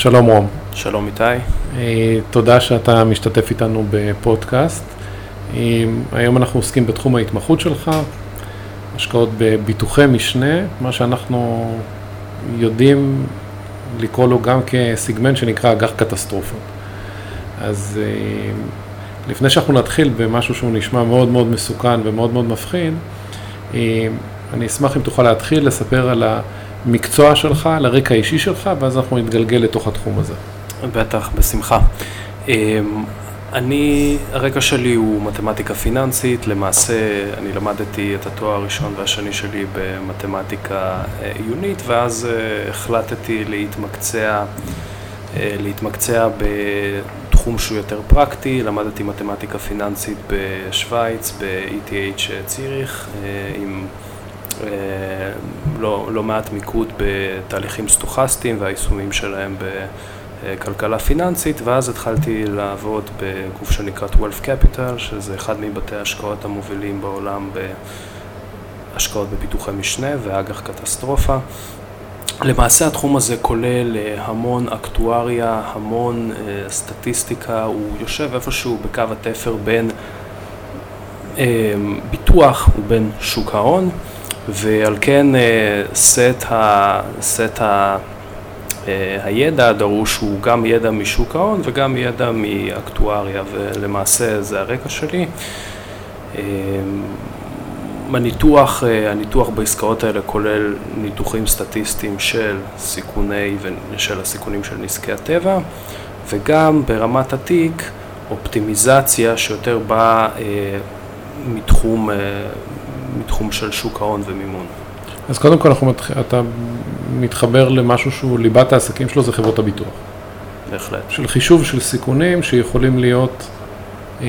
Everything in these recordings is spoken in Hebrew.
שלום רום. שלום איתי. אה, תודה שאתה משתתף איתנו בפודקאסט. אה, היום אנחנו עוסקים בתחום ההתמחות שלך, השקעות בביטוחי משנה, מה שאנחנו יודעים לקרוא לו גם כסיגמנט שנקרא אג"ח קטסטרופות. אז אה, לפני שאנחנו נתחיל במשהו שהוא נשמע מאוד מאוד מסוכן ומאוד מאוד מפחיד, אני אשמח אם תוכל להתחיל לספר על המקצוע שלך, על הרקע האישי שלך, ואז אנחנו נתגלגל לתוך התחום הזה. בטח, בשמחה. אמ, אני, הרקע שלי הוא מתמטיקה פיננסית, למעשה אני למדתי את התואר הראשון והשני שלי במתמטיקה אה, עיונית, ואז אה, החלטתי להתמקצע, אה, להתמקצע בתחום שהוא יותר פרקטי, למדתי מתמטיקה פיננסית בשוויץ, ב-ETH ציריך, עם לא, לא מעט מיקוד בתהליכים סטוכסטיים והיישומים שלהם בכלכלה פיננסית, ואז התחלתי לעבוד בגוף שנקרא Wealth Capital, שזה אחד מבתי ההשקעות המובילים בעולם בהשקעות בפיתוחי משנה ואג"ח קטסטרופה. למעשה התחום הזה כולל אה, המון אקטואריה, המון אה, סטטיסטיקה, הוא יושב איפשהו בקו התפר בין אה, ביטוח ובין שוק ההון. ועל כן אה, סט, ה, סט ה, אה, הידע הדרוש הוא גם ידע משוק ההון וגם ידע מאקטואריה, ולמעשה זה הרקע שלי. אה, הניתוח, הניתוח בעסקאות האלה כולל ניתוחים סטטיסטיים של סיכוני ושל הסיכונים של נזקי הטבע וגם ברמת התיק אופטימיזציה שיותר באה מתחום, מתחום של שוק ההון ומימון. אז קודם כל אנחנו מתח... אתה מתחבר למשהו שהוא ליבת העסקים שלו, זה חברות הביטוח. בהחלט. של חישוב של סיכונים שיכולים להיות אה,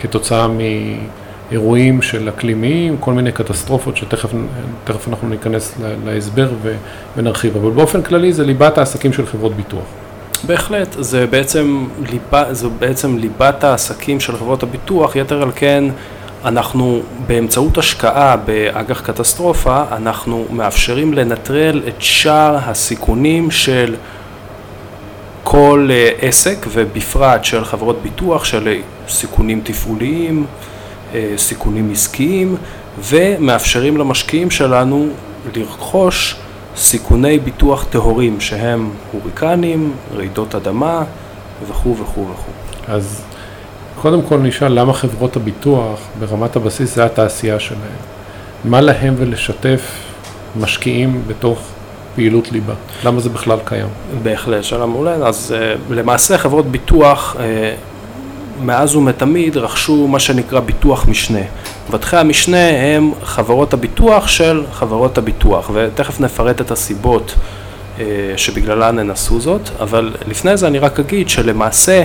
כתוצאה מאירועים של אקלימיים, כל מיני קטסטרופות שתכף אנחנו ניכנס להסבר ונרחיב, אבל באופן כללי זה ליבת העסקים של חברות ביטוח. בהחלט, זה בעצם, ליבה, זה בעצם ליבת העסקים של חברות הביטוח, יתר על כן אנחנו באמצעות השקעה באג"ח קטסטרופה, אנחנו מאפשרים לנטרל את שאר הסיכונים של כל אה, עסק ובפרט של חברות ביטוח, של סיכונים תפעוליים, אה, סיכונים עסקיים ומאפשרים למשקיעים שלנו לרכוש סיכוני ביטוח טהורים שהם הוריקנים, רעידות אדמה וכו' וכו' וכו'. אז קודם כל נשאל למה חברות הביטוח ברמת הבסיס זה התעשייה שלהם. מה להם ולשתף משקיעים בתוך פעילות ליבה? למה זה בכלל קיים? בהחלט, שאלה מעולה. אז uh, למעשה חברות ביטוח uh, מאז ומתמיד רכשו מה שנקרא ביטוח משנה. מבטחי המשנה הם חברות הביטוח של חברות הביטוח, ותכף נפרט את הסיבות uh, שבגללן הן עשו זאת, אבל לפני זה אני רק אגיד שלמעשה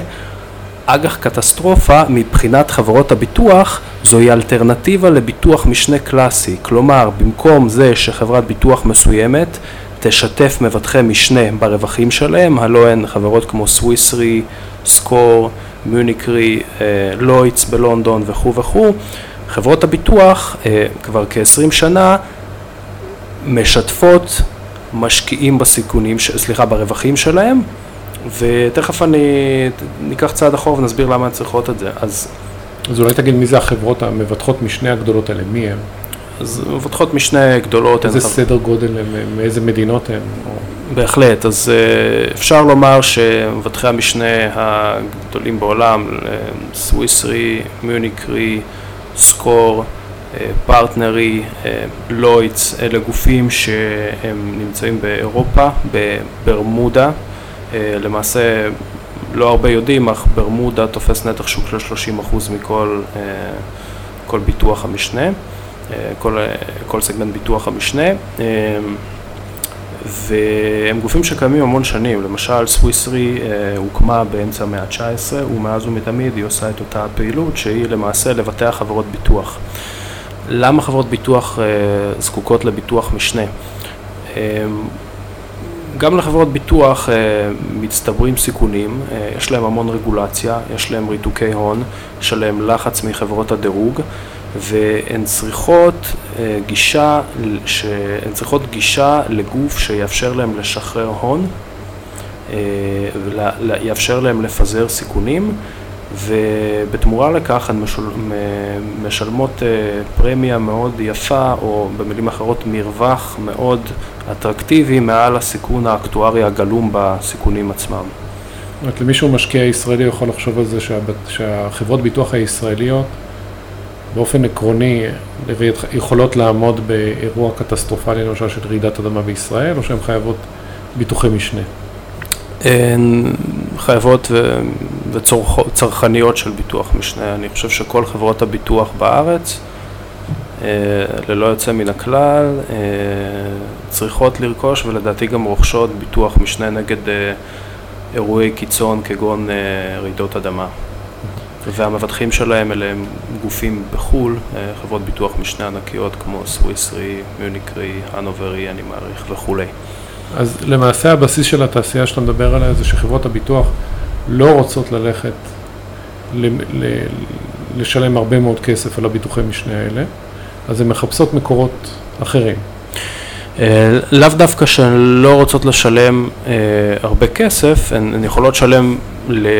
אג"ח קטסטרופה מבחינת חברות הביטוח זוהי אלטרנטיבה לביטוח משנה קלאסי, כלומר במקום זה שחברת ביטוח מסוימת תשתף מבטחי משנה ברווחים שלהם, הלא הן חברות כמו סוויסרי, סקור, מיוניקרי, אה, לויטס בלונדון וכו' וכו', חברות הביטוח אה, כבר כ-20 שנה משתפות משקיעים בסיכונים, סליחה, ברווחים שלהם ותכף אני ניקח צעד אחורה ונסביר למה הן צריכות את זה. אז, אז אולי תגיד מי זה החברות המבטחות משנה הגדולות האלה, מי הן? אז מבטחות משנה גדולות. איזה סדר גודל הם, מאיזה מדינות הן? בהחלט, אז אה, אפשר לומר שמבטחי המשנה הגדולים בעולם, אה, סוויסרי, מיוניקרי, סקור, אה, פרטנרי, לוידס, אלה גופים שהם נמצאים באירופה, בברמודה, למעשה לא הרבה יודעים, אך ברמודה תופס נתח שוק של 30% מכל אה, כל ביטוח המשנה, אה, כל, כל סגמנט ביטוח המשנה. והם גופים שקיימים המון שנים, למשל סוויסרי הוקמה באמצע המאה ה-19 ומאז ומתמיד היא עושה את אותה פעילות שהיא למעשה לבטח חברות ביטוח. למה חברות ביטוח זקוקות לביטוח משנה? גם לחברות ביטוח אה, מצטברים סיכונים, אה, יש להם המון רגולציה, יש להם ריתוקי הון, יש להם לחץ מחברות הדירוג והן צריכות אה, גישה, הן צריכות גישה לגוף שיאפשר להם לשחרר הון ויאפשר להם לפזר סיכונים. ובתמורה לכך הן משול, משלמות פרמיה מאוד יפה, או במילים אחרות מרווח מאוד אטרקטיבי מעל הסיכון האקטוארי הגלום בסיכונים עצמם. רק למישהו משקיע ישראלי יכול לחשוב על זה שהחברות ביטוח הישראליות באופן עקרוני יכולות לעמוד באירוע קטסטרופלי למשל של רעידת אדמה בישראל, או שהן חייבות ביטוחי משנה? הן חייבות וצרכניות של ביטוח משנה. אני חושב שכל חברות הביטוח בארץ, אה, ללא יוצא מן הכלל, אה, צריכות לרכוש ולדעתי גם רוכשות ביטוח משנה נגד אה, אירועי קיצון כגון רעידות אדמה. והמבטחים שלהם אלה הם גופים בחו"ל, חברות ביטוח משנה ענקיות כמו סוויס רי, מיוניק רי, הנוברי, אני מעריך וכולי. אז למעשה הבסיס של התעשייה שאתה מדבר עליה זה שחברות הביטוח לא רוצות ללכת לשלם הרבה מאוד כסף על הביטוחי משנה האלה, אז הן מחפשות מקורות אחרים. אה, לאו דווקא שהן לא רוצות לשלם אה, הרבה כסף, הן יכולות לשלם,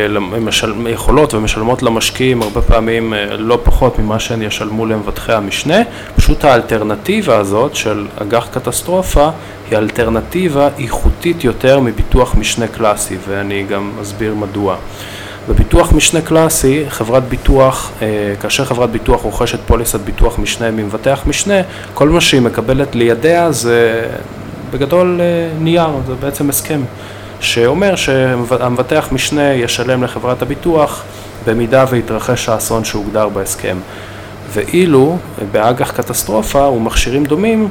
למשל, יכולות ומשלמות למשקיעים הרבה פעמים אה, לא פחות ממה שהן ישלמו למבטחי המשנה, פשוט האלטרנטיבה הזאת של אג"ח קטסטרופה היא אלטרנטיבה איכותית יותר מביטוח משנה קלאסי ואני גם אסביר מדוע. בביטוח משנה קלאסי, חברת ביטוח, אה, כאשר חברת ביטוח רוכשת פוליסת ביטוח משנה ממבטח משנה, כל מה שהיא מקבלת לידיה זה בגדול אה, נייר, זה בעצם הסכם, שאומר שהמבטח משנה ישלם לחברת הביטוח במידה ויתרחש האסון שהוגדר בהסכם. ואילו באג"ח קטסטרופה ומכשירים דומים,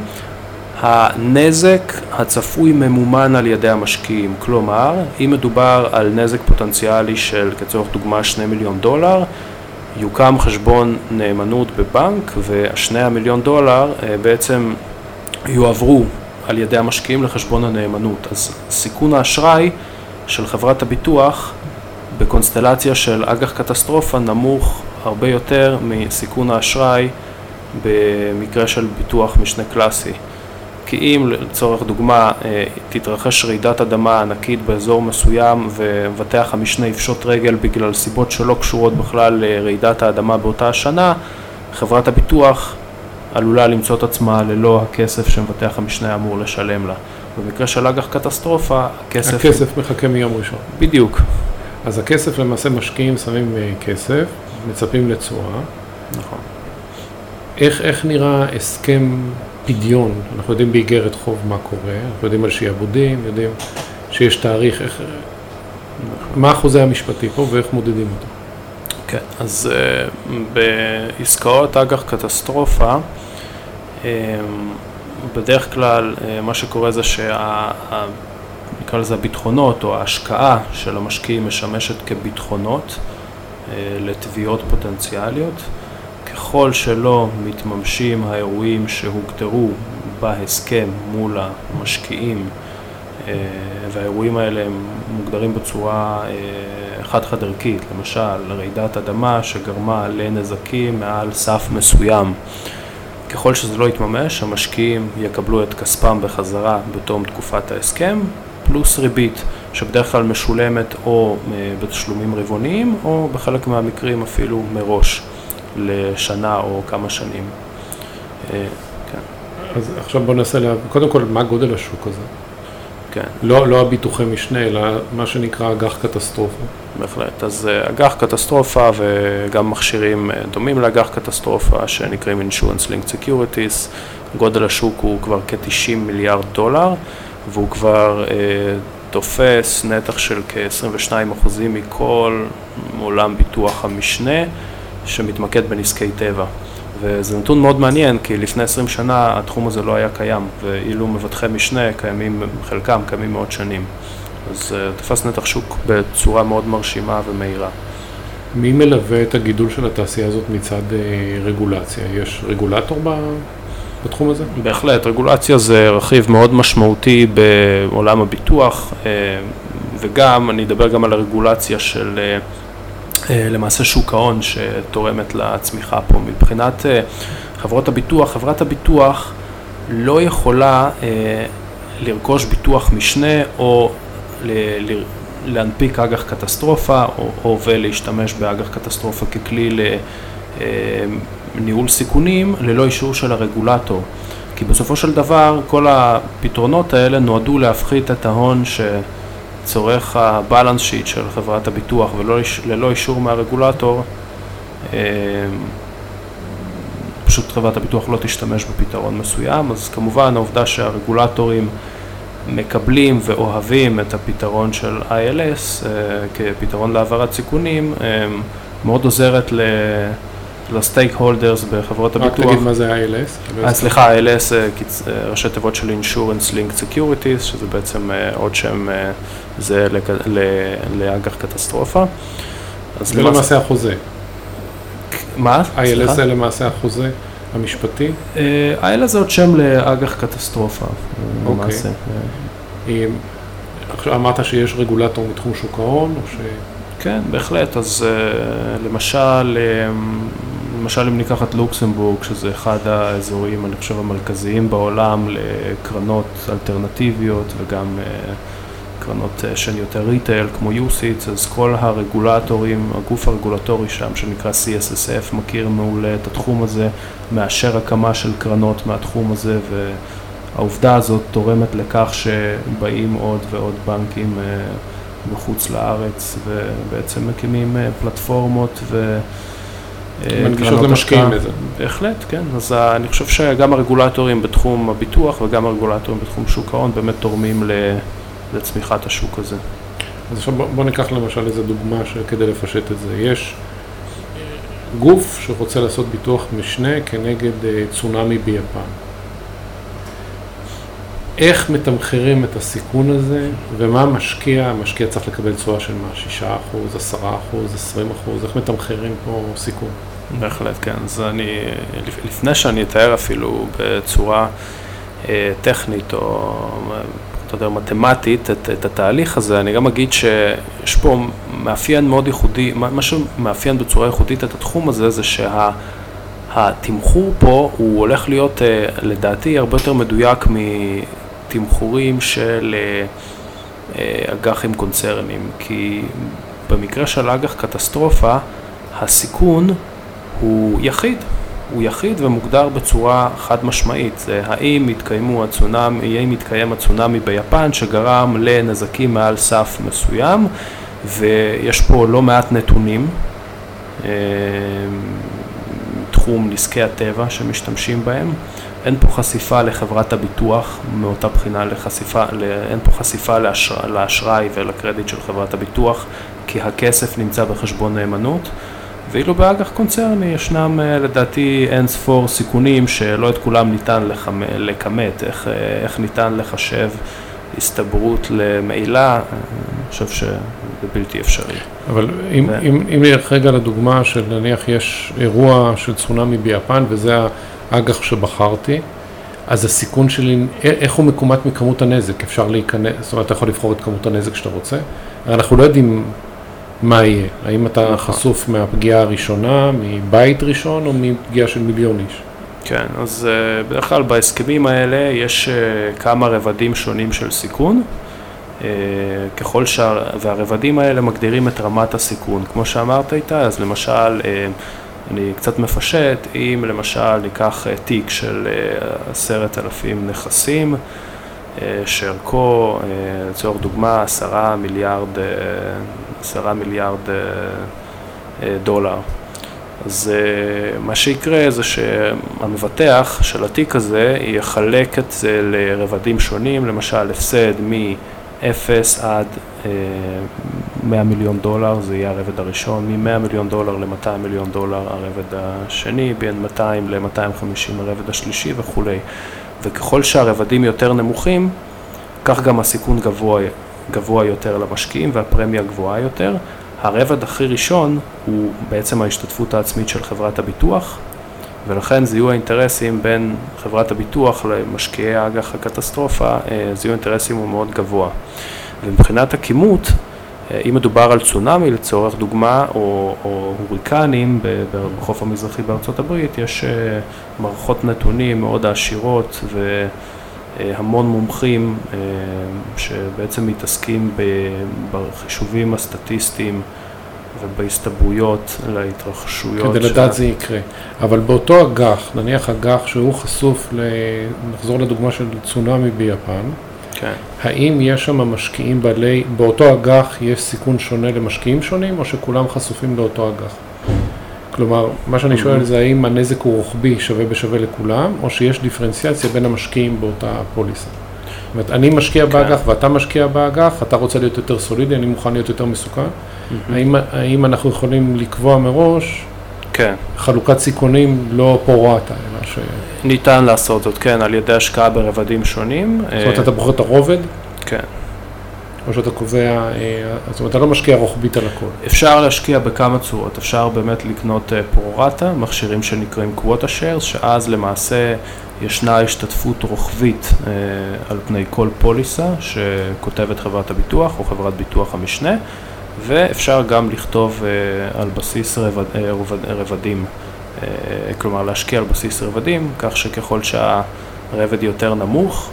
הנזק הצפוי ממומן על ידי המשקיעים, כלומר, אם מדובר על נזק פוטנציאלי של, כצורך דוגמה, שני מיליון דולר, יוקם חשבון נאמנות בבנק והשני המיליון דולר אה, בעצם יועברו על ידי המשקיעים לחשבון הנאמנות. אז סיכון האשראי של חברת הביטוח בקונסטלציה של אג"ח קטסטרופה נמוך הרבה יותר מסיכון האשראי במקרה של ביטוח משנה קלאסי. כי אם לצורך דוגמה אה, תתרחש רעידת אדמה ענקית באזור מסוים ומבטח המשנה יפשוט רגל בגלל סיבות שלא קשורות בכלל לרעידת האדמה באותה השנה, חברת הביטוח עלולה למצוא את עצמה ללא הכסף שמבטח המשנה אמור לשלם לה. במקרה של אג"ח קטסטרופה, הכסף... הכסף מחכה מיום ראשון. בדיוק. אז הכסף למעשה משקיעים שמים אה, כסף, מצפים לתשואה. נכון. איך, איך נראה הסכם פדיון, אנחנו יודעים באיגרת חוב מה קורה, אנחנו יודעים על שיעבודים, יודעים שיש תאריך, איך, מה החוזה המשפטי פה ואיך מודדים אותו. כן, אז uh, בעסקאות אג"ח קטסטרופה, בדרך כלל uh, מה שקורה זה שה... נקרא לזה הביטחונות או ההשקעה של המשקיעים משמשת כביטחונות uh, לתביעות פוטנציאליות. ככל שלא מתממשים האירועים שהוגדרו בהסכם מול המשקיעים אה, והאירועים האלה הם מוגדרים בצורה אה, חד-חד ערכית, למשל רעידת אדמה שגרמה לנזקים מעל סף מסוים. ככל שזה לא יתממש, המשקיעים יקבלו את כספם בחזרה בתום תקופת ההסכם, פלוס ריבית, שבדרך כלל משולמת או אה, בתשלומים רבעוניים, או בחלק מהמקרים אפילו מראש. לשנה או כמה שנים. אה, כן. אז עכשיו בוא ננסה. קודם כל, מה גודל השוק הזה? כן. לא, לא הביטוחי משנה, אלא מה שנקרא אג"ח קטסטרופה. בהחלט. אז אה, אג"ח קטסטרופה וגם מכשירים אה, דומים לאג"ח קטסטרופה שנקראים Insurance Linked Securities. גודל השוק הוא כבר כ-90 מיליארד דולר, והוא כבר אה, תופס נתח של כ-22% מכל עולם ביטוח המשנה. שמתמקד בנזקי טבע. וזה נתון מאוד מעניין, כי לפני 20 שנה התחום הזה לא היה קיים, ואילו מבטחי משנה קיימים, חלקם קיימים מאות שנים. אז uh, תפס נתח שוק בצורה מאוד מרשימה ומהירה. מי מלווה את הגידול של התעשייה הזאת מצד uh, רגולציה? יש רגולטור ב... בתחום הזה? בהחלט, רגולציה זה רכיב מאוד משמעותי בעולם הביטוח, uh, וגם, אני אדבר גם על הרגולציה של... אה, למעשה שוק ההון שתורמת לצמיחה פה. מבחינת אה, חברות הביטוח, חברת הביטוח לא יכולה אה, לרכוש ביטוח משנה או להנפיק אג"ח קטסטרופה או, ולהשתמש באג"ח קטסטרופה ככלי לניהול סיכונים ללא אישור של הרגולטור. כי בסופו של דבר כל הפתרונות האלה נועדו להפחית את ההון שצורך הבלנס שיט של חברת הביטוח וללא אישור מהרגולטור אמ, פשוט חברת הביטוח לא תשתמש בפתרון מסוים, אז כמובן העובדה שהרגולטורים מקבלים ואוהבים את הפתרון של ILS אה, כפתרון להעברת סיכונים, מאוד עוזרת ל... לסטייק הולדרס בחברות הביטוח. רק תגיד מה זה ILS. אה, סליחה, ILS אה, ראשי תיבות של Insurance Linked Securities, שזה בעצם עוד שם זה לאג"ח קטסטרופה. זה למעשה החוזה. מה? ILS זה למעשה החוזה המשפטי? ILS זה עוד שם לאג"ח קטסטרופה, אוקיי. אמרת שיש רגולטור מתחום שוק ההון, או ש... כן, בהחלט. אז למשל, למשל אם ניקח את לוקסמבורג, שזה אחד האזורים, אני חושב, המרכזיים בעולם לקרנות אלטרנטיביות וגם אה, קרנות אה, שהן יותר retail, כמו UCITS, אז כל הרגולטורים, הגוף הרגולטורי שם, שנקרא CSSF, מכיר מעולה את התחום הזה, מאשר הקמה של קרנות מהתחום הזה, ו... העובדה הזאת תורמת לכך שבאים עוד ועוד בנקים אה, מחוץ לארץ ובעצם מקימים אה, פלטפורמות ו... אה, מנגישות למשקיעים לזה. בהחלט, כן. אז אני חושב שגם הרגולטורים בתחום הביטוח וגם הרגולטורים בתחום שוק ההון באמת תורמים לצמיחת השוק הזה. אז עכשיו בוא ניקח למשל איזה דוגמה כדי לפשט את זה. יש גוף שרוצה לעשות ביטוח משנה כנגד צונאמי ביפן. איך מתמחרים את הסיכון הזה, ומה המשקיע, המשקיע צריך לקבל תשואה של מה, 6 אחוז, 10 אחוז, 20 אחוז, איך מתמחרים פה סיכון? בהחלט, כן. אז אני, לפני שאני אתאר אפילו בצורה אה, טכנית או, אתה יודע, מתמטית את, את התהליך הזה, אני גם אגיד שיש פה מאפיין מאוד ייחודי, מה שמאפיין בצורה ייחודית את התחום הזה, זה שה... התמחור פה הוא הולך להיות אה, לדעתי הרבה יותר מדויק תמחורים של אה, אה, אג"חים קונצרנים, כי במקרה של אג"ח קטסטרופה, הסיכון הוא יחיד, הוא יחיד ומוגדר בצורה חד משמעית, זה האם התקיימו הצונאמי, האם התקיים הצונאמי ביפן שגרם לנזקים מעל סף מסוים, ויש פה לא מעט נתונים. אה, תחום נזקי הטבע שמשתמשים בהם. אין פה חשיפה לחברת הביטוח מאותה בחינה, לחשיפה, אין פה חשיפה לאשר, לאשראי ולקרדיט של חברת הביטוח, כי הכסף נמצא בחשבון נאמנות. ואילו באג"ח קונצרני ישנם אה, לדעתי אין ספור סיכונים שלא את כולם ניתן לכמת, איך, אה, איך ניתן לחשב הסתברות למעילה, אני חושב שזה בלתי אפשרי. אבל אם, ו... אם, אם נלך רגע לדוגמה של נניח יש אירוע של צונאמי ביפן וזה האג"ח שבחרתי, אז הסיכון שלי, איך הוא מקומט מכמות הנזק? אפשר להיכנס, זאת אומרת, אתה יכול לבחור את כמות הנזק שאתה רוצה, אנחנו לא יודעים מה יהיה, האם אתה נכון. חשוף מהפגיעה הראשונה, מבית ראשון או מפגיעה של מיליון איש? כן, אז uh, בדרך כלל בהסכמים האלה יש uh, כמה רבדים שונים של סיכון, uh, ככל שה... והרבדים האלה מגדירים את רמת הסיכון. כמו שאמרת איתה, אז למשל, אני קצת מפשט, אם למשל ניקח תיק של עשרת אלפים נכסים, שערכו, לצורך דוגמה, עשרה מיליארד, עשרה מיליארד uh, דולר. אז uh, מה שיקרה זה שהמבטח של התיק הזה יחלק את זה לרבדים שונים, למשל הפסד מ-0 עד uh, אה, 100 מיליון דולר, זה יהיה הרבד הראשון, מ-100 מיליון דולר ל-200 מיליון דולר הרבד השני, בין 200 ל-250 הרבד השלישי וכולי. וככל שהרבדים יותר נמוכים, כך גם הסיכון גבוה, גבוה יותר למשקיעים והפרמיה גבוהה יותר. הרבד הכי ראשון הוא בעצם ההשתתפות העצמית של חברת הביטוח, ולכן זיהוי האינטרסים בין חברת הביטוח למשקיעי האג"ח הקטסטרופה, אה, זיהוי האינטרסים הוא מאוד גבוה. ומבחינת הכימות, אה, אם מדובר על צונאמי לצורך דוגמה, או, או הוריקנים בחוף המזרחי בארצות הברית, יש אה, מערכות נתונים מאוד עשירות ו... המון מומחים שבעצם מתעסקים בחישובים הסטטיסטיים ובהסתברויות להתרחשויות. כדי לדעת זה יקרה. אבל באותו אג"ח, נניח אג"ח שהוא חשוף, ל... נחזור לדוגמה של צונאמי ביפן, כן. האם יש שם משקיעים בעלי, באותו אג"ח יש סיכון שונה למשקיעים שונים, או שכולם חשופים לאותו אג"ח? כלומר, מה שאני שואל זה האם הנזק הוא רוחבי שווה בשווה לכולם, או שיש דיפרנציאציה בין המשקיעים באותה פוליסה. זאת אומרת, אני משקיע כן. באג"ח ואתה משקיע באג"ח, אתה רוצה להיות יותר סולידי, אני מוכן להיות יותר מסוכן. Mm-hmm. האם, האם אנחנו יכולים לקבוע מראש כן. חלוקת סיכונים לא פורטה, אלא ש... ניתן לעשות זאת, כן, על ידי השקעה ברבדים שונים. זאת אומרת, אתה בוחר את הרובד? כן. או שאתה קובע, אה, זאת אומרת, אתה לא משקיע רוחבית על הכל. אפשר להשקיע בכמה צורות, אפשר באמת לקנות אה, פרורטה, מכשירים שנקראים קווטה שיירס, שאז למעשה ישנה השתתפות רוחבית אה, על פני כל פוליסה שכותבת חברת הביטוח או חברת ביטוח המשנה, ואפשר גם לכתוב על בסיס רבד, רבד, רבדים, כלומר להשקיע על בסיס רבדים, כך שככל שהרבד יותר נמוך,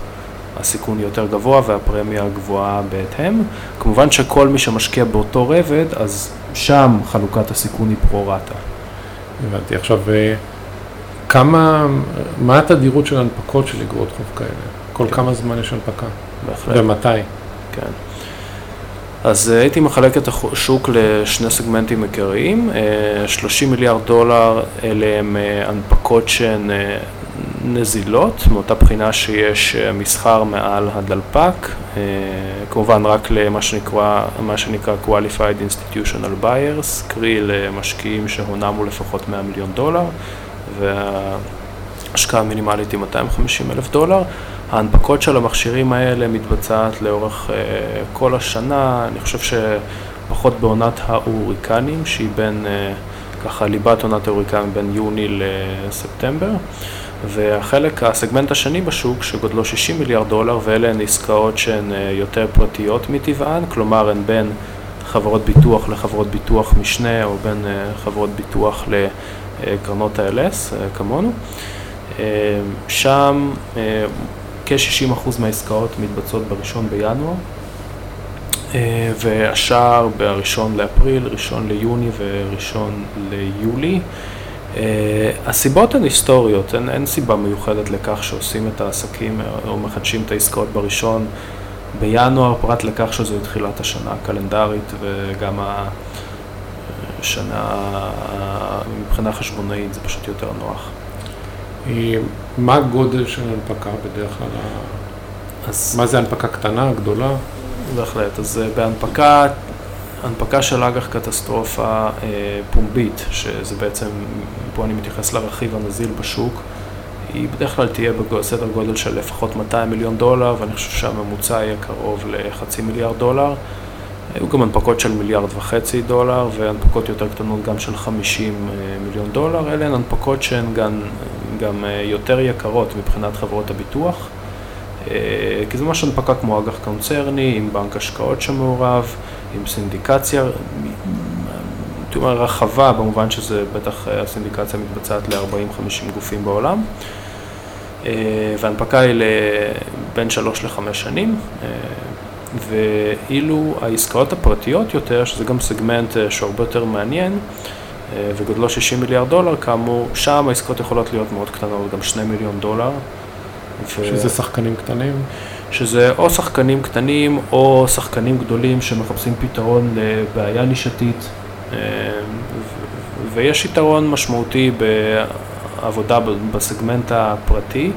הסיכון יותר גבוה והפרמיה גבוהה בהתאם. כמובן שכל מי שמשקיע באותו רבד, אז שם חלוקת הסיכון היא פרו-רטה. הבנתי. עכשיו, אה, כמה, מה התדירות של הנפקות של אגרות חוב כאלה? כל כן. כמה זמן יש הנפקה? בהחלט. ומתי? כן. אז אה, הייתי מחלק את השוק לשני סגמנטים עיקריים. 30 אה, מיליארד דולר אלה הם הנפקות שהן נזילות, מאותה בחינה שיש אה, מסחר מעל הדלפק, אה, כמובן רק למה שנקרא, מה שנקרא Qualified Institutional Buyers, קרי למשקיעים שהונם הוא לפחות 100 מיליון דולר, וההשקעה המינימלית היא 250 אלף דולר. ההנפקות של המכשירים האלה מתבצעת לאורך אה, כל השנה, אני חושב שפחות בעונת ההוריקנים, שהיא בין, ככה ליבת עונת ההוריקנים בין יוני לספטמבר. והחלק, הסגמנט השני בשוק, שגודלו 60 מיליארד דולר, ואלה הן עסקאות שהן אה, יותר פרטיות מטבען, כלומר הן בין חברות ביטוח לחברות ביטוח משנה, או בין אה, חברות ביטוח לקרנות ה-LS, אה, כמונו. שם כ-60% מהעסקאות מתבצעות בראשון בינואר, והשאר בראשון לאפריל, ראשון ליוני וראשון ליולי. Uh, הסיבות הן היסטוריות, אין, אין סיבה מיוחדת לכך שעושים את העסקים או מחדשים את העסקאות בראשון בינואר, פרט לכך שזו תחילת השנה הקלנדרית וגם השנה מבחינה חשבונאית זה פשוט יותר נוח. מה הגודל של הנפקה בדרך כלל? אז... מה זה הנפקה קטנה, גדולה? בהחלט, אז אה, בהנפקה הנפקה של אג"ח קטסטרופה אה, פומבית, שזה בעצם, פה אני מתייחס לרכיב הנזיל בשוק, היא בדרך כלל תהיה בסדר גודל של לפחות 200 מיליון דולר, ואני חושב שהממוצע יהיה קרוב לחצי מיליארד דולר. היו גם הנפקות של מיליארד וחצי דולר, והנפקות יותר קטנות גם של 50 אה, מיליון דולר. אלה הן הנפקות שהן גם, גם אה, יותר יקרות מבחינת חברות הביטוח, אה, כי זה ממש הנפקה כמו אג"ח קונצרני, עם בנק השקעות שמעורב. עם סינדיקציה, הייתי אומר רחבה, במובן שזה בטח אה, הסינדיקציה מתבצעת ל-40-50 גופים בעולם, אה, והנפקה היא בין 3 ל-5 שנים, אה, ואילו העסקאות הפרטיות יותר, שזה גם סגמנט שהוא הרבה יותר מעניין, וגודלו 60 מיליארד דולר, כאמור, שם העסקאות יכולות להיות מאוד קטנות, גם 2 מיליון דולר. שזה ו... שחקנים קטנים? שזה או שחקנים קטנים או שחקנים גדולים שמחפשים פתרון לבעיה נישתית, אה, ויש יתרון משמעותי בעבודה בסגמנט הפרטי,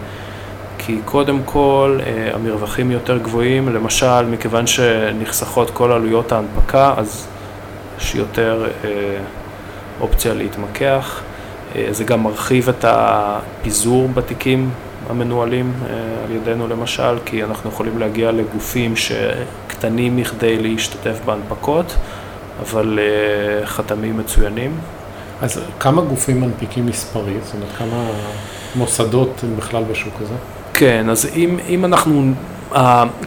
כי קודם כל אה, המרווחים יותר גבוהים, למשל מכיוון שנחסכות כל עלויות ההנפקה, אז יש יותר אה, אופציה להתמקח. זה גם מרחיב את הפיזור בתיקים המנוהלים אה, על ידינו למשל, כי אנחנו יכולים להגיע לגופים שקטנים מכדי להשתתף בהנפקות, אבל אה, חתמים מצוינים. אז כמה גופים מנפיקים מספרית? זאת אומרת, כמה מוסדות הם בכלל בשוק הזה? כן, אז אם, אם אנחנו,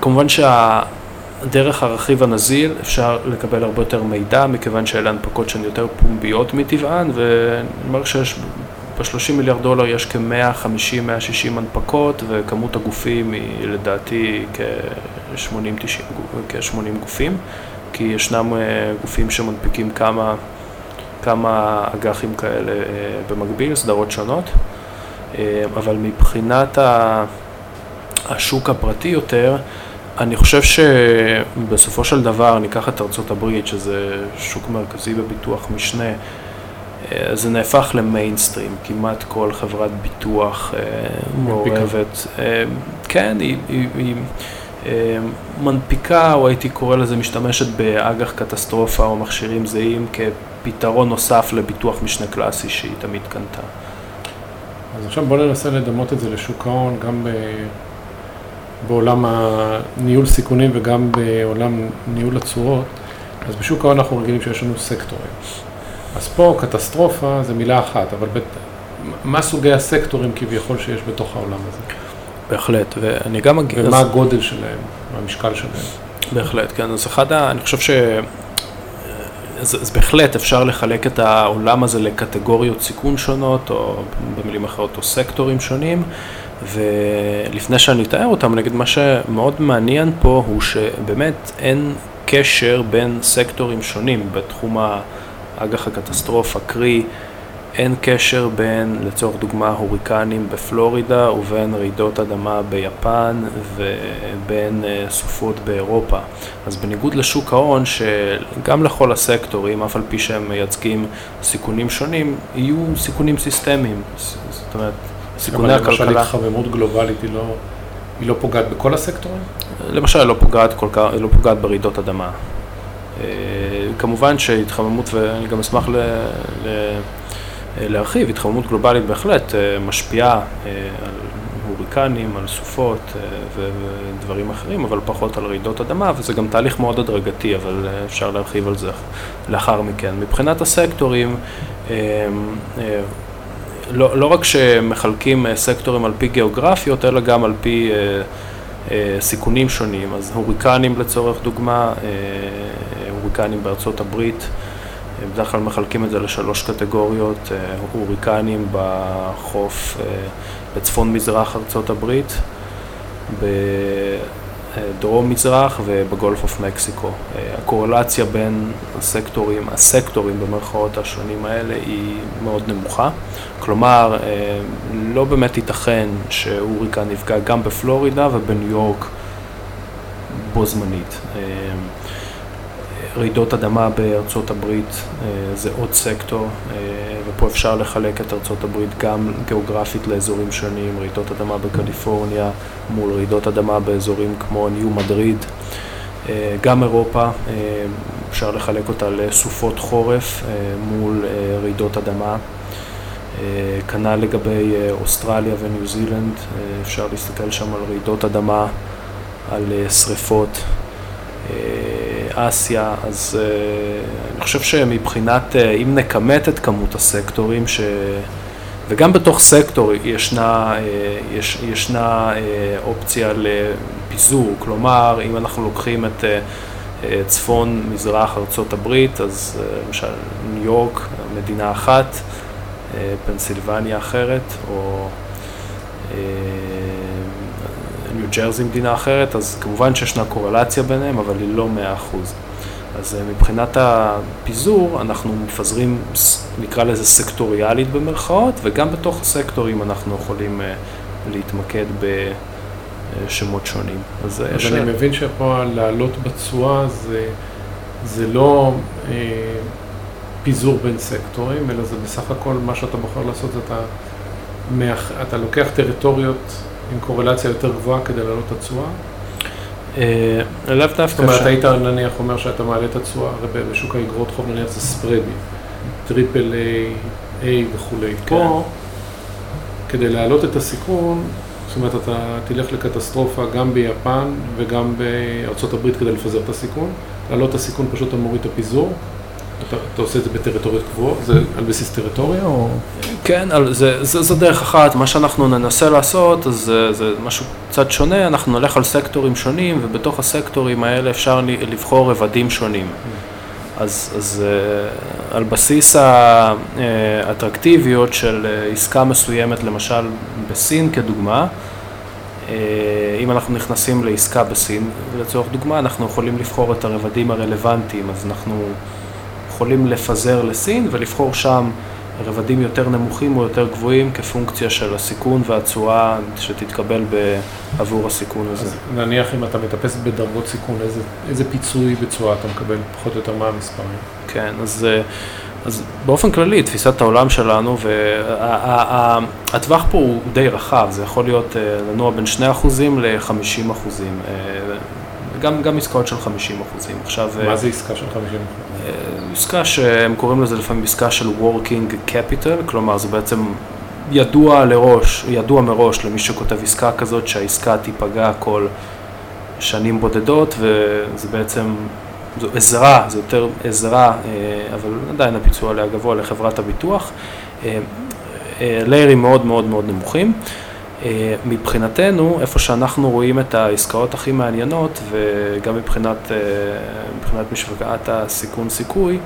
כמובן שהדרך הרכיב הנזיל אפשר לקבל הרבה יותר מידע, מכיוון שאלה הנפקות שהן יותר פומביות מטבען, ואני אומר שיש ב-30 מיליארד דולר יש כ-150-160 הנפקות, וכמות הגופים היא לדעתי כ-80-90 כ- גופים, כי ישנם גופים שמנפיקים כמה, כמה אג"חים כאלה במקביל, סדרות שונות, אבל מבחינת השוק הפרטי יותר, אני חושב שבסופו של דבר ניקח את ארצות הברית, שזה שוק מרכזי בביטוח משנה, אה, זה נהפך למיינסטרים, כמעט כל חברת ביטוח אה, מעורבת. אה, כן, היא, היא, היא מנפיקה, או הייתי קורא לזה משתמשת באג"ח קטסטרופה או מכשירים זהים כפתרון נוסף לביטוח משנה קלאסי שהיא תמיד קנתה. אז עכשיו בוא ננסה לדמות את זה לשוק ההון, גם ב... בעולם הניהול סיכונים וגם בעולם ניהול התשואות, אז בשוק ההון אנחנו רגילים שיש לנו סקטורים. אז פה קטסטרופה זה מילה אחת, אבל בת... מה סוגי הסקטורים כביכול שיש בתוך העולם הזה? בהחלט, ואני גם אגיד... ומה אז... הגודל שלהם, מה המשקל שלהם? בהחלט, כן, אז אחד, ה... אני חושב ש... אז, אז בהחלט אפשר לחלק את העולם הזה לקטגוריות סיכון שונות, או במילים אחרות, או סקטורים שונים. ולפני שאני אתאר אותם, נגיד מה שמאוד מעניין פה הוא שבאמת אין קשר בין סקטורים שונים בתחום האג"ח הקטסטרופה, קרי אין קשר בין, לצורך דוגמה, הוריקנים בפלורידה ובין רעידות אדמה ביפן ובין אה, סופות באירופה. אז בניגוד לשוק ההון, שגם לכל הסקטורים, אף על פי שהם מייצגים סיכונים שונים, יהיו סיכונים סיסטמיים. זאת אומרת, סיכוני הכלכלה. למשל התחממות גלובלית היא לא, היא לא פוגעת בכל הסקטורים? למשל לא פוגעת, כל כך, לא פוגעת ברעידות אדמה. אה, כמובן שהתחממות, ואני גם אשמח ל, ל, להרחיב, התחממות גלובלית בהחלט אה, משפיעה אה, על הוריקנים, על סופות ודברים אחרים, אבל פחות על רעידות אדמה, וזה גם תהליך מאוד הדרגתי, אבל אפשר להרחיב על זה לאחר מכן. מבחינת הסקטורים, לא, לא רק שמחלקים סקטורים על פי גיאוגרפיות, אלא גם על פי סיכונים שונים. אז הוריקנים לצורך דוגמה, אה, הוריקנים בארצות הברית, אה, בדרך כלל מחלקים את זה לשלוש קטגוריות, אה, הוריקנים בחוף אה, בצפון מזרח ארצות הברית, ב... דרום מזרח ובגולף אוף מקסיקו. הקורלציה בין הסקטורים, הסקטורים במרכאות השונים האלה היא מאוד נמוכה. כלומר, אה, לא באמת ייתכן שהוריקן נפגע גם בפלורידה ובניו יורק בו זמנית. אה, רעידות אדמה בארצות הברית אה, זה עוד סקטור, ופה אפשר לחלק את ארצות הברית גם גיאוגרפית לאזורים שונים, רעידות אדמה בקליפורניה מול רעידות אדמה באזורים כמו ניו מדריד. גם אירופה, אפשר לחלק אותה לסופות חורף מול רעידות אדמה. כנ"ל לגבי אוסטרליה וניו זילנד, אפשר להסתכל שם על רעידות אדמה, על שריפות. אסיה, אז אני חושב שמבחינת, אם נכמת את כמות הסקטורים, ש... וגם בתוך סקטור ישנה, יש, ישנה אופציה לפיזור, כלומר, אם אנחנו לוקחים את צפון מזרח ארצות הברית, אז למשל ניו יורק, מדינה אחת, אה, פנסילבניה אחרת, או אה, ג'רזי מדינה אחרת, אז כמובן שישנה קורלציה ביניהם, אבל היא לא מאה אחוז. אז אה, מבחינת הפיזור, אנחנו מפזרים, נקרא לזה סקטוריאלית במרכאות, וגם בתוך הסקטורים אנחנו יכולים להתמקד בשמות שונים. אז, אז יש... אני מבין שפה לעלות בתשואה זה, זה לא... אה... פיזור בין סקטורים, אלא זה בסך הכל מה שאתה בוחר לעשות, אתה. אתה לוקח טריטוריות עם קורלציה יותר גבוהה כדי להעלות את התשואה? אה, לאו דווקא. זאת אומרת, היית נניח אומר שאתה מעלה את התשואה, הרי בשוק האגרות חוב נניח זה ספרדי, טריפל איי, איי וכולי. כן. פה, כדי להעלות את הסיכון, זאת אומרת, אתה תלך לקטסטרופה גם ביפן וגם בארצות הברית כדי לפזר את הסיכון. להעלות את הסיכון פשוט אתה מוריד את הפיזור. אתה, עושה את זה בטריטוריות קבועות? זה על בסיס טריטוריה או...? כן, זה, זה, זו דרך אחת. מה שאנחנו ננסה לעשות, זה, זה משהו קצת שונה, אנחנו נלך על סקטורים שונים, ובתוך הסקטורים האלה אפשר לבחור רבדים שונים. אז, אז על בסיס האטרקטיביות של עסקה מסוימת, למשל בסין כדוגמה, אם אנחנו נכנסים לעסקה בסין, לצורך דוגמה, אנחנו יכולים לבחור את הרבדים הרלוונטיים, אז אנחנו יכולים לפזר לסין ולבחור שם רבדים יותר נמוכים או יותר גבוהים כפונקציה של הסיכון והתשואה שתתקבל עבור הסיכון הזה. אז נניח אם אתה מטפס בדרגות סיכון, איזה, איזה פיצוי בתשואה אתה מקבל, פחות או יותר מה המספרים? כן, אז, אז באופן כללי, תפיסת העולם שלנו, והטווח פה הוא די רחב, זה יכול להיות אה, לנוע בין 2% ל-50%. גם, גם עסקאות של 50 אחוזים. עכשיו... מה אה, זה עסקה של 50 אחוזים? אה, עסקה שהם קוראים לזה לפעמים עסקה של working capital, כלומר זה בעצם ידוע לראש, ידוע מראש למי שכותב עסקה כזאת שהעסקה תיפגע כל שנים בודדות וזה בעצם, זו עזרה, זה יותר עזרה, אה, אבל עדיין הפיצוע עליה גבוה לחברת הביטוח. ליירים מאוד מאוד מאוד נמוכים. אה, מבחינתנו, איפה שאנחנו רואים את העסקאות הכי מעניינות, וגם מבחינת, אה, מבחינת משוואת הסיכון סיכוי,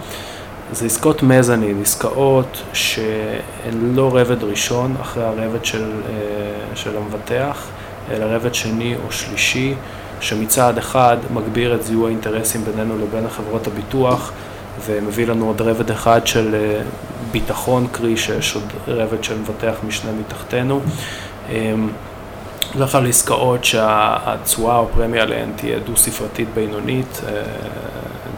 זה עסקאות מזנין, עסקאות שהן לא רבד ראשון אחרי הרבד של, אה, של המבטח, אלא רבד שני או שלישי, שמצד אחד מגביר את זיהוי האינטרסים בינינו לבין החברות הביטוח, ומביא לנו עוד רבד אחד של ביטחון, קרי שיש עוד רבד של מבטח משנה מתחתנו. אמ, בדרך כלל עסקאות שהתשואה או פרמיה עליהן תהיה דו-ספרתית בינונית, אה,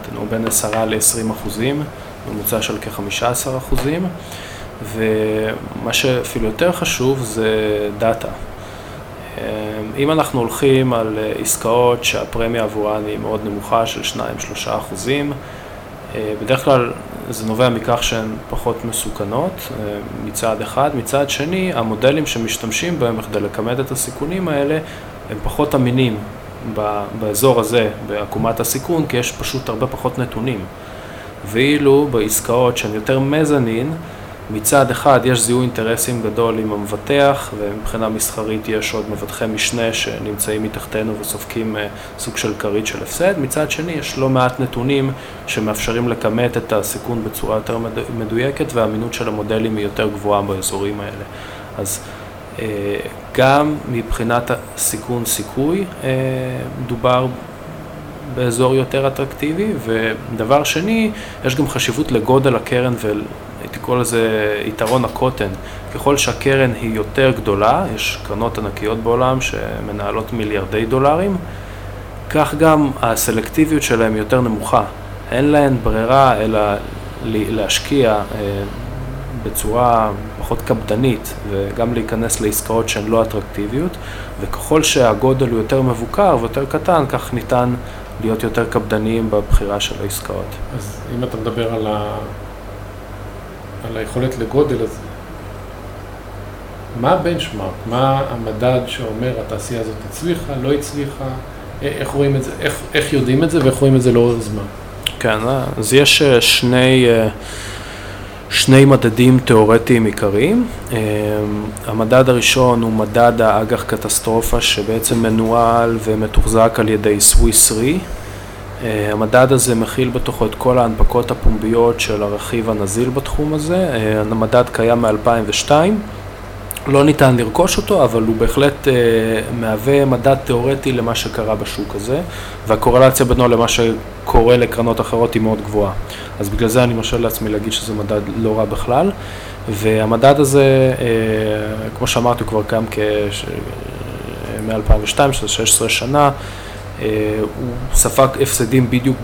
נתנו בין 10 ל-20 אחוזים, ממוצע של כ-15 אחוזים, ומה שאפילו יותר חשוב זה דאטה. אמ, אם אנחנו הולכים על עסקאות שהפרמיה עבורן היא מאוד נמוכה של 2-3 אחוזים, אה, בדרך כלל זה נובע מכך שהן פחות מסוכנות אה, מצד אחד, מצד שני המודלים שמשתמשים בהם בכדי לכמת את הסיכונים האלה הם פחות אמינים באזור הזה, בעקומת הסיכון, כי יש פשוט הרבה פחות נתונים. ואילו בעסקאות שהן יותר מזנין, מצד אחד יש זיהוי אינטרסים גדול עם המבטח, ומבחינה מסחרית יש עוד מבטחי משנה שנמצאים מתחתנו וסופקים אה, סוג של כרית של הפסד, מצד שני יש לא מעט נתונים שמאפשרים לכמת את הסיכון בצורה יותר מדויקת והאמינות של המודלים היא יותר גבוהה באזורים האלה. אז אה, גם מבחינת הסיכון סיכוי אה, מדובר באזור יותר אטרקטיבי, ודבר שני, יש גם חשיבות לגודל הקרן הייתי קורא לזה יתרון הקוטן. ככל שהקרן היא יותר גדולה, יש קרנות ענקיות בעולם שמנהלות מיליארדי דולרים, כך גם הסלקטיביות שלהם יותר נמוכה. אין להן ברירה אלא להשקיע אה, בצורה פחות קפדנית וגם להיכנס לעסקאות שהן לא אטרקטיביות, וככל שהגודל הוא יותר מבוקר ויותר קטן, כך ניתן להיות יותר קפדניים בבחירה של העסקאות. אז אם אתה מדבר על ה... על היכולת לגודל הזה. מה הבנצ'מארק? מה המדד שאומר התעשייה הזאת הצליחה, לא הצליחה? איך רואים את זה, איך, איך יודעים את זה ואיך רואים את זה לאורך זמן? כן, אה, אז יש אה, שני, אה, שני מדדים תיאורטיים עיקריים. המדד הראשון הוא מדד האג"ח קטסטרופה שבעצם מנוהל ומתוחזק על ידי סוויס רי. Uh, המדד הזה מכיל בתוכו את כל ההנפקות הפומביות של הרכיב הנזיל בתחום הזה. Uh, המדד קיים מ-2002, לא ניתן לרכוש אותו, אבל הוא בהחלט uh, מהווה מדד תיאורטי למה שקרה בשוק הזה, והקורלציה בינו למה שקורה לקרנות אחרות היא מאוד גבוהה. אז בגלל זה אני מרשה לעצמי להגיד שזה מדד לא רע בכלל, והמדד הזה, כמו שאמרתי, הוא כבר קיים מ-2002, שזה 16 שנה. אה, הוא ספג הפסדים בדיוק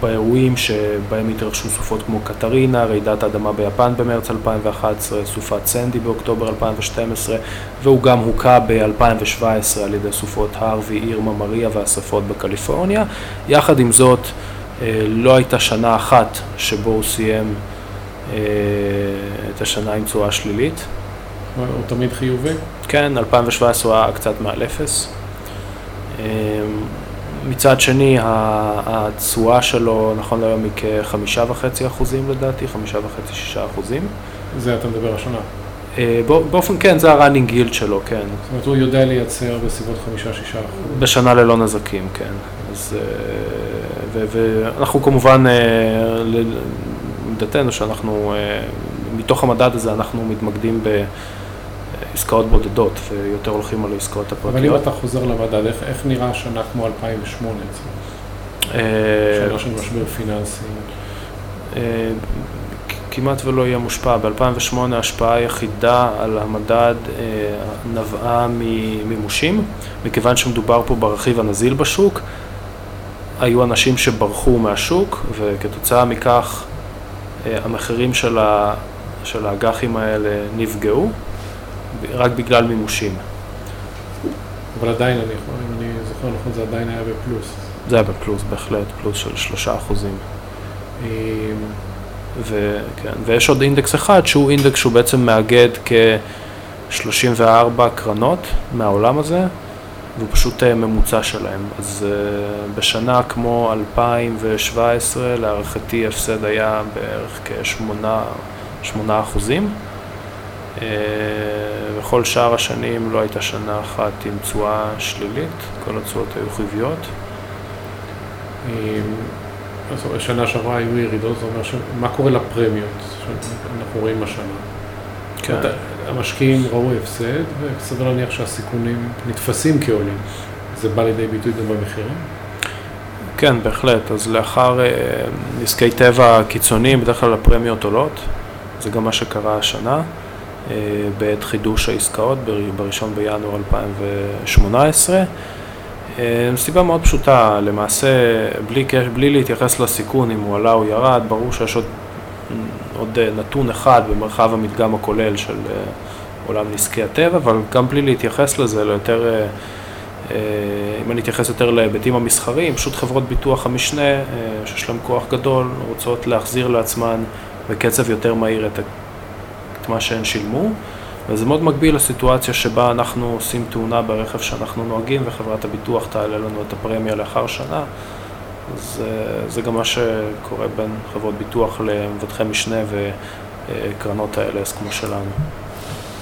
באירועים שבהם התרחשו סופות כמו קטרינה, רעידת האדמה ביפן במרץ 2011, סופת סנדי באוקטובר 2012, והוא גם הוכה ב-2017 על ידי סופות הרווי, אירמה, מריה והשרפות בקליפורניה. יחד עם זאת, אה, לא הייתה שנה אחת שבו הוא סיים אה, את השנה עם תשואה שלילית. הוא תמיד חיובי? כן, 2017 הוא היה קצת מעל אפס. מצד שני, התשואה שלו נכון להיום היא כחמישה וחצי אחוזים לדעתי, חמישה וחצי, שישה אחוזים. זה אתה מדבר השנה. אה, באופן כן, זה ה-running yield שלו, כן. זאת אומרת, הוא יודע לייצר בסביבות חמישה-שישה אחוז. בשנה ללא נזקים, כן. אז, אה, ואנחנו כמובן אה, לשיטתנו, שאנחנו, מתוך המדד הזה אנחנו מתמקדים בעסקאות בודדות, ויותר הולכים על העסקאות הפרטיות. אבל אם אתה חוזר למדד, איך, איך נראה שנה כמו 2008 אצלנו? שנה של משבר פיננסי. כמעט ולא יהיה מושפע. ב-2008 ההשפעה היחידה על המדד אה, נבעה ממימושים, מכיוון שמדובר פה ברכיב הנזיל בשוק, היו אנשים שברחו מהשוק, וכתוצאה מכך אה, המחירים של, ה, של האג"חים האלה נפגעו, רק בגלל מימושים. אבל עדיין, אני, אם אני זוכר נכון, זה עדיין היה בפלוס. זה היה בפלוס, בהחלט, פלוס של שלושה אחוזים. וכן, ויש עוד אינדקס אחד שהוא אינדקס שהוא בעצם מאגד כ-34 קרנות מהעולם הזה, והוא פשוט אה, ממוצע שלהם. אז uh, בשנה כמו 2017 להערכתי הפסד היה בערך כ-8 אחוזים. Uh, בכל שאר השנים לא הייתה שנה אחת עם תשואה שלילית, כל התשואות היו חיוביות. שנה שעברה היו ירידות, זה אומר שמה קורה לפרמיות שאנחנו רואים השנה. כן. המשקיעים ראו הפסד, וסביר להניח שהסיכונים נתפסים כעולים. זה בא לידי ביטוי גם במחירים? כן, בהחלט. אז לאחר אה, נזקי טבע קיצוניים, בדרך כלל הפרמיות עולות. זה גם מה שקרה השנה, אה, בעת חידוש העסקאות ב-1 בינואר 2018. אה, סיבה מאוד פשוטה, למעשה, בלי, בלי להתייחס לסיכון, אם הוא עלה או ירד, ברור שיש עוד, עוד אה, נתון אחד במרחב המדגם הכולל של אה, עולם נזקי הטבע, אבל גם בלי להתייחס לזה, ליותר, אם אני אתייחס יותר להיבטים המסחריים, פשוט חברות ביטוח המשנה, שיש להן כוח גדול, רוצות להחזיר לעצמן בקצב יותר מהיר את, את מה שהן שילמו. וזה מאוד מקביל לסיטואציה שבה אנחנו עושים תאונה ברכב שאנחנו נוהגים וחברת הביטוח תעלה לנו את הפרמיה לאחר שנה. אז אה, זה גם מה שקורה בין חברות ביטוח למבטחי משנה וקרנות ה-LS כמו שלנו.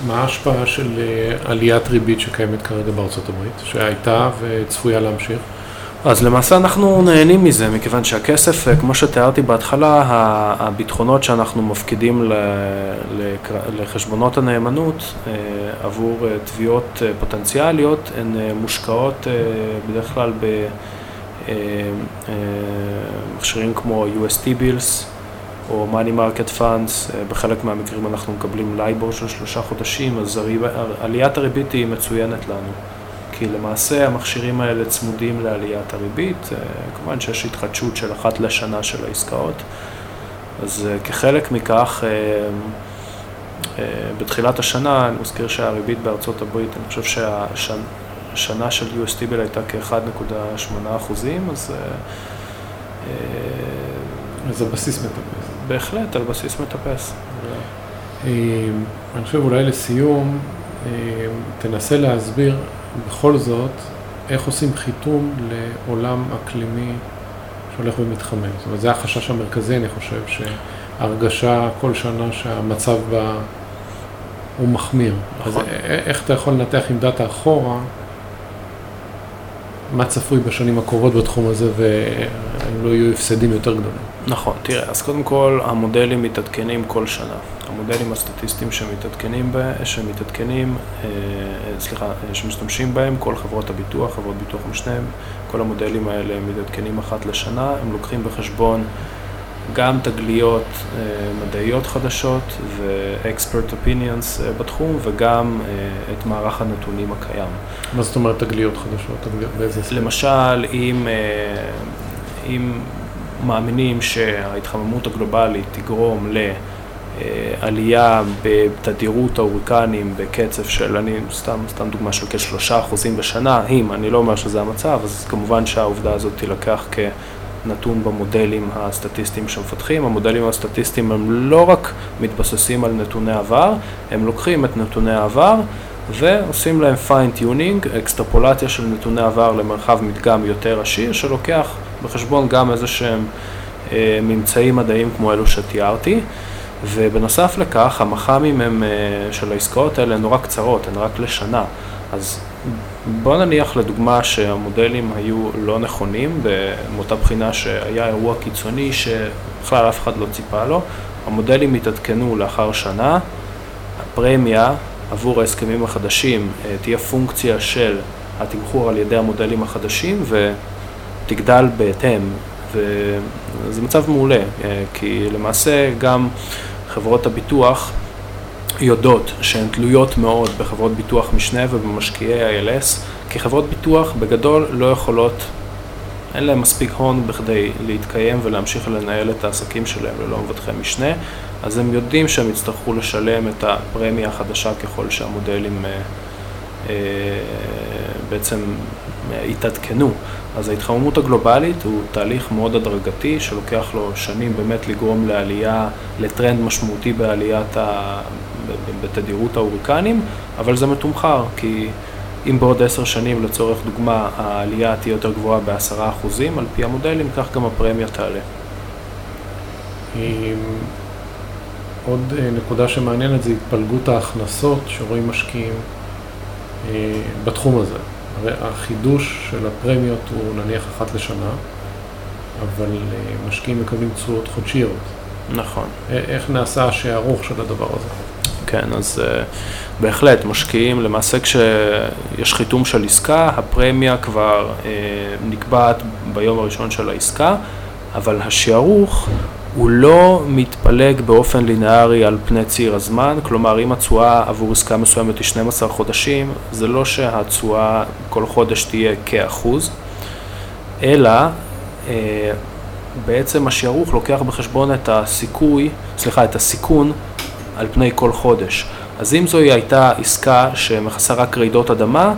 מה ההשפעה של אה, עליית ריבית שקיימת כרגע בארצות הברית, שהייתה וצפויה להמשיך? אז למעשה אנחנו נהנים מזה, מכיוון שהכסף, אה, כמו שתיארתי בהתחלה, הביטחונות שאנחנו מפקידים לחשבונות הנאמנות אה, עבור אה, תביעות פוטנציאליות, הן מושקעות בדרך כלל במכשירים כמו UST Bills או Money Market Funds, בחלק מהמקרים אנחנו מקבלים לייבור של שלושה חודשים, אז עליית הריבית היא מצוינת לנו. כי למעשה המכשירים האלה צמודים לעליית הריבית, אה, כמובן שיש התחדשות של אחת לשנה של העסקאות, אז אה, כחלק מכך, אה, בתחילת השנה, אני מזכיר שהריבית בארצות הברית, אני חושב שהשנה של US T-bill הייתה כ-1.8 אחוזים, אז... אז הבסיס מטפס. בהחלט, על בסיס מטפס. אני חושב אולי לסיום, תנסה להסביר בכל זאת, איך עושים חיתום לעולם אקלימי שהולך ומתחמם. זאת אומרת, זה החשש המרכזי, אני חושב, שהרגשה כל שנה שהמצב בה הוא מחמיר. נכון. אז איך אתה יכול לנתח עם דאטה אחורה, מה צפוי בשנים הקרובות בתחום הזה, והאם לא יהיו הפסדים יותר גדולים? נכון, תראה, אז קודם כל, המודלים מתעדכנים כל שנה. המודלים הסטטיסטיים שמתעדכנים, שמתעדכנים, אה, סליחה, שמשתמשים בהם, כל חברות הביטוח, חברות ביטוח משנה, כל המודלים האלה מתעדכנים אחת לשנה, הם לוקחים בחשבון גם תגליות אה, מדעיות חדשות ו-expert opinions אה, בתחום וגם את מערך הנתונים הקיים. מה זאת אומרת תגליות חדשות? תגליות באיזה למשל, אם, אם מאמינים שההתחממות הגלובלית תגרום ל... אה, עלייה בתדירות ההוריקנים בקצב של, אני סתם, סתם דוגמה של כשלושה אחוזים בשנה, אם, אני לא אומר שזה המצב, אז כמובן שהעובדה הזאת תילקח כנתון במודלים הסטטיסטיים שמפתחים. המודלים הסטטיסטיים הם לא רק מתבססים על נתוני עבר, הם לוקחים את נתוני העבר ועושים להם fine-tuning, אקסטרפולציה של נתוני עבר למרחב מדגם יותר עשיר, שלוקח בחשבון גם איזה שהם אה, ממצאים מדעיים כמו אלו שתיארתי. ובנוסף לכך, המח"מים הם, אה, של העסקאות האלה הן נורא קצרות, הן רק לשנה. אז בוא נניח לדוגמה שהמודלים היו לא נכונים, מאותה בחינה שהיה אירוע קיצוני שבכלל אף אחד לא ציפה לו, המודלים יתעדכנו לאחר שנה, הפרמיה עבור ההסכמים החדשים תהיה פונקציה של התמחור על ידי המודלים החדשים ותגדל בהתאם, וזה מצב מעולה, כי למעשה גם חברות הביטוח יודעות שהן תלויות מאוד בחברות ביטוח משנה ובמשקיעי ILS, כי חברות ביטוח בגדול לא יכולות, אין להן מספיק הון בכדי להתקיים ולהמשיך לנהל את העסקים שלהם ללא מבטחי משנה, אז הם יודעים שהם יצטרכו לשלם את הפרמיה החדשה ככל שהמודלים אה, אה, בעצם אה, יתעדכנו. אז ההתחממות הגלובלית הוא תהליך מאוד הדרגתי שלוקח לו שנים באמת לגרום לעלייה, לטרנד משמעותי בעליית ה... בתדירות ההוריקנים, אבל זה מתומחר, כי אם בעוד עשר שנים לצורך דוגמה העלייה תהיה יותר גבוהה בעשרה אחוזים, על פי המודלים, כך גם הפרמיה תעלה. עוד אה, נקודה שמעניינת זה התפלגות ההכנסות שרואים משקיעים אה, בתחום הזה. הרי החידוש של הפרמיות הוא נניח אחת לשנה, אבל אה, משקיעים מקבלים תשואות חודשיות. נכון. איך נעשה השערוך של הדבר הזה? כן, אז uh, בהחלט, משקיעים, למעשה כשיש חיתום של עסקה, הפרמיה כבר uh, נקבעת ביום הראשון של העסקה, אבל השערוך הוא לא מתפלג באופן לינארי על פני ציר הזמן, כלומר אם התשואה עבור עסקה מסוימת היא 12 חודשים, זה לא שהתשואה כל חודש תהיה כאחוז, אלא אה, בעצם השערוך לוקח בחשבון את הסיכוי, סליחה, את הסיכון על פני כל חודש. אז אם זוהי הייתה עסקה שמכסה רק רעידות אדמה,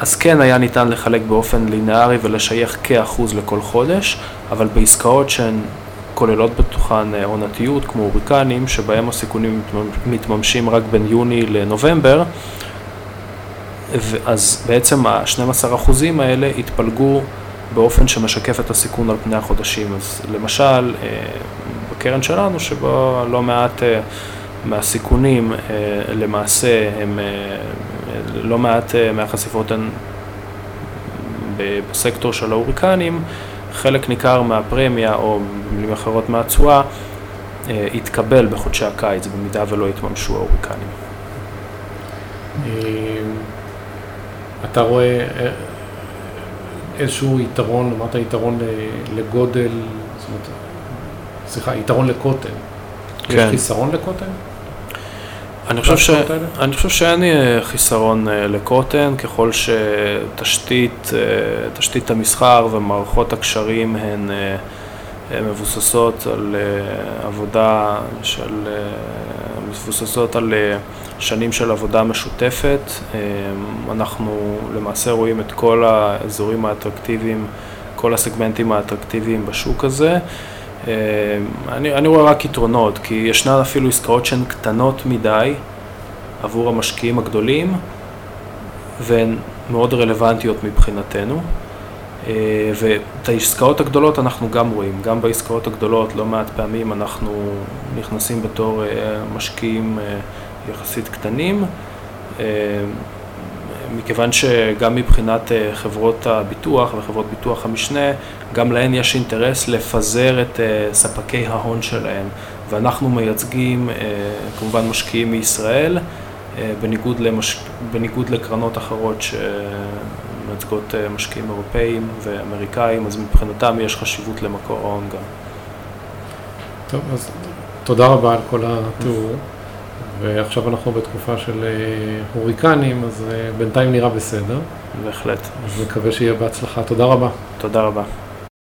אז כן היה ניתן לחלק באופן לינארי ולשייך כאחוז לכל חודש, אבל בעסקאות שהן כוללות בתוכן אה, עונתיות כמו הוריקנים, שבהם הסיכונים מתממשים רק בין יוני לנובמבר, אז בעצם ה-12% האלה התפלגו באופן שמשקף את הסיכון על פני החודשים. אז למשל, אה, בקרן שלנו, שבו לא מעט אה, מהסיכונים למעשה הם, לא מעט מהחשיפות הן בסקטור של ההוריקנים, חלק ניכר מהפרמיה, או במילים אחרות מהתשואה, אה, יתקבל בחודשי הקיץ, במידה ולא יתממשו ההוריקנים. אה, אתה רואה אה, איזשהו יתרון, אמרת יתרון לגודל, זאת אומרת, סליחה, יתרון לקוטן. כן. יש חיסרון לקוטן? אני חושב, ש... אני חושב שאין חיסרון אה, לקוטן, ככל שתשתית אה, המסחר ומערכות הקשרים הן אה, מבוססות על עבודה של, מבוססות על שנים של עבודה משותפת. אנחנו למעשה רואים את כל האזורים האטרקטיביים, כל הסגמנטים האטרקטיביים בשוק הזה. אה, אני, אני רואה רק יתרונות, כי ישנן אפילו עסקאות שהן קטנות מדי עבור המשקיעים הגדולים, והן מאוד רלוונטיות מבחינתנו. אה, ואת העסקאות הגדולות אנחנו גם רואים, גם בעסקאות הגדולות לא מעט פעמים אנחנו נכנסים בתור אה, משקיעים יחסית קטנים. מכיוון שגם מבחינת אה, חברות הביטוח וחברות ביטוח המשנה, גם להן יש אינטרס לפזר את אה, ספקי ההון שלהן, ואנחנו מייצגים אה, כמובן משקיעים מישראל, בניגוד, למש... בניגוד לקרנות אחרות שמייצגות משקיעים אירופאים ואמריקאים, אז מבחינתם יש חשיבות למקור ההון גם. טוב, אז תודה רבה על כל התיאור. ועכשיו אנחנו בתקופה של אה, הוריקנים, אז אה, בינתיים נראה בסדר. בהחלט. אז נקווה שיהיה בהצלחה. תודה רבה. תודה רבה.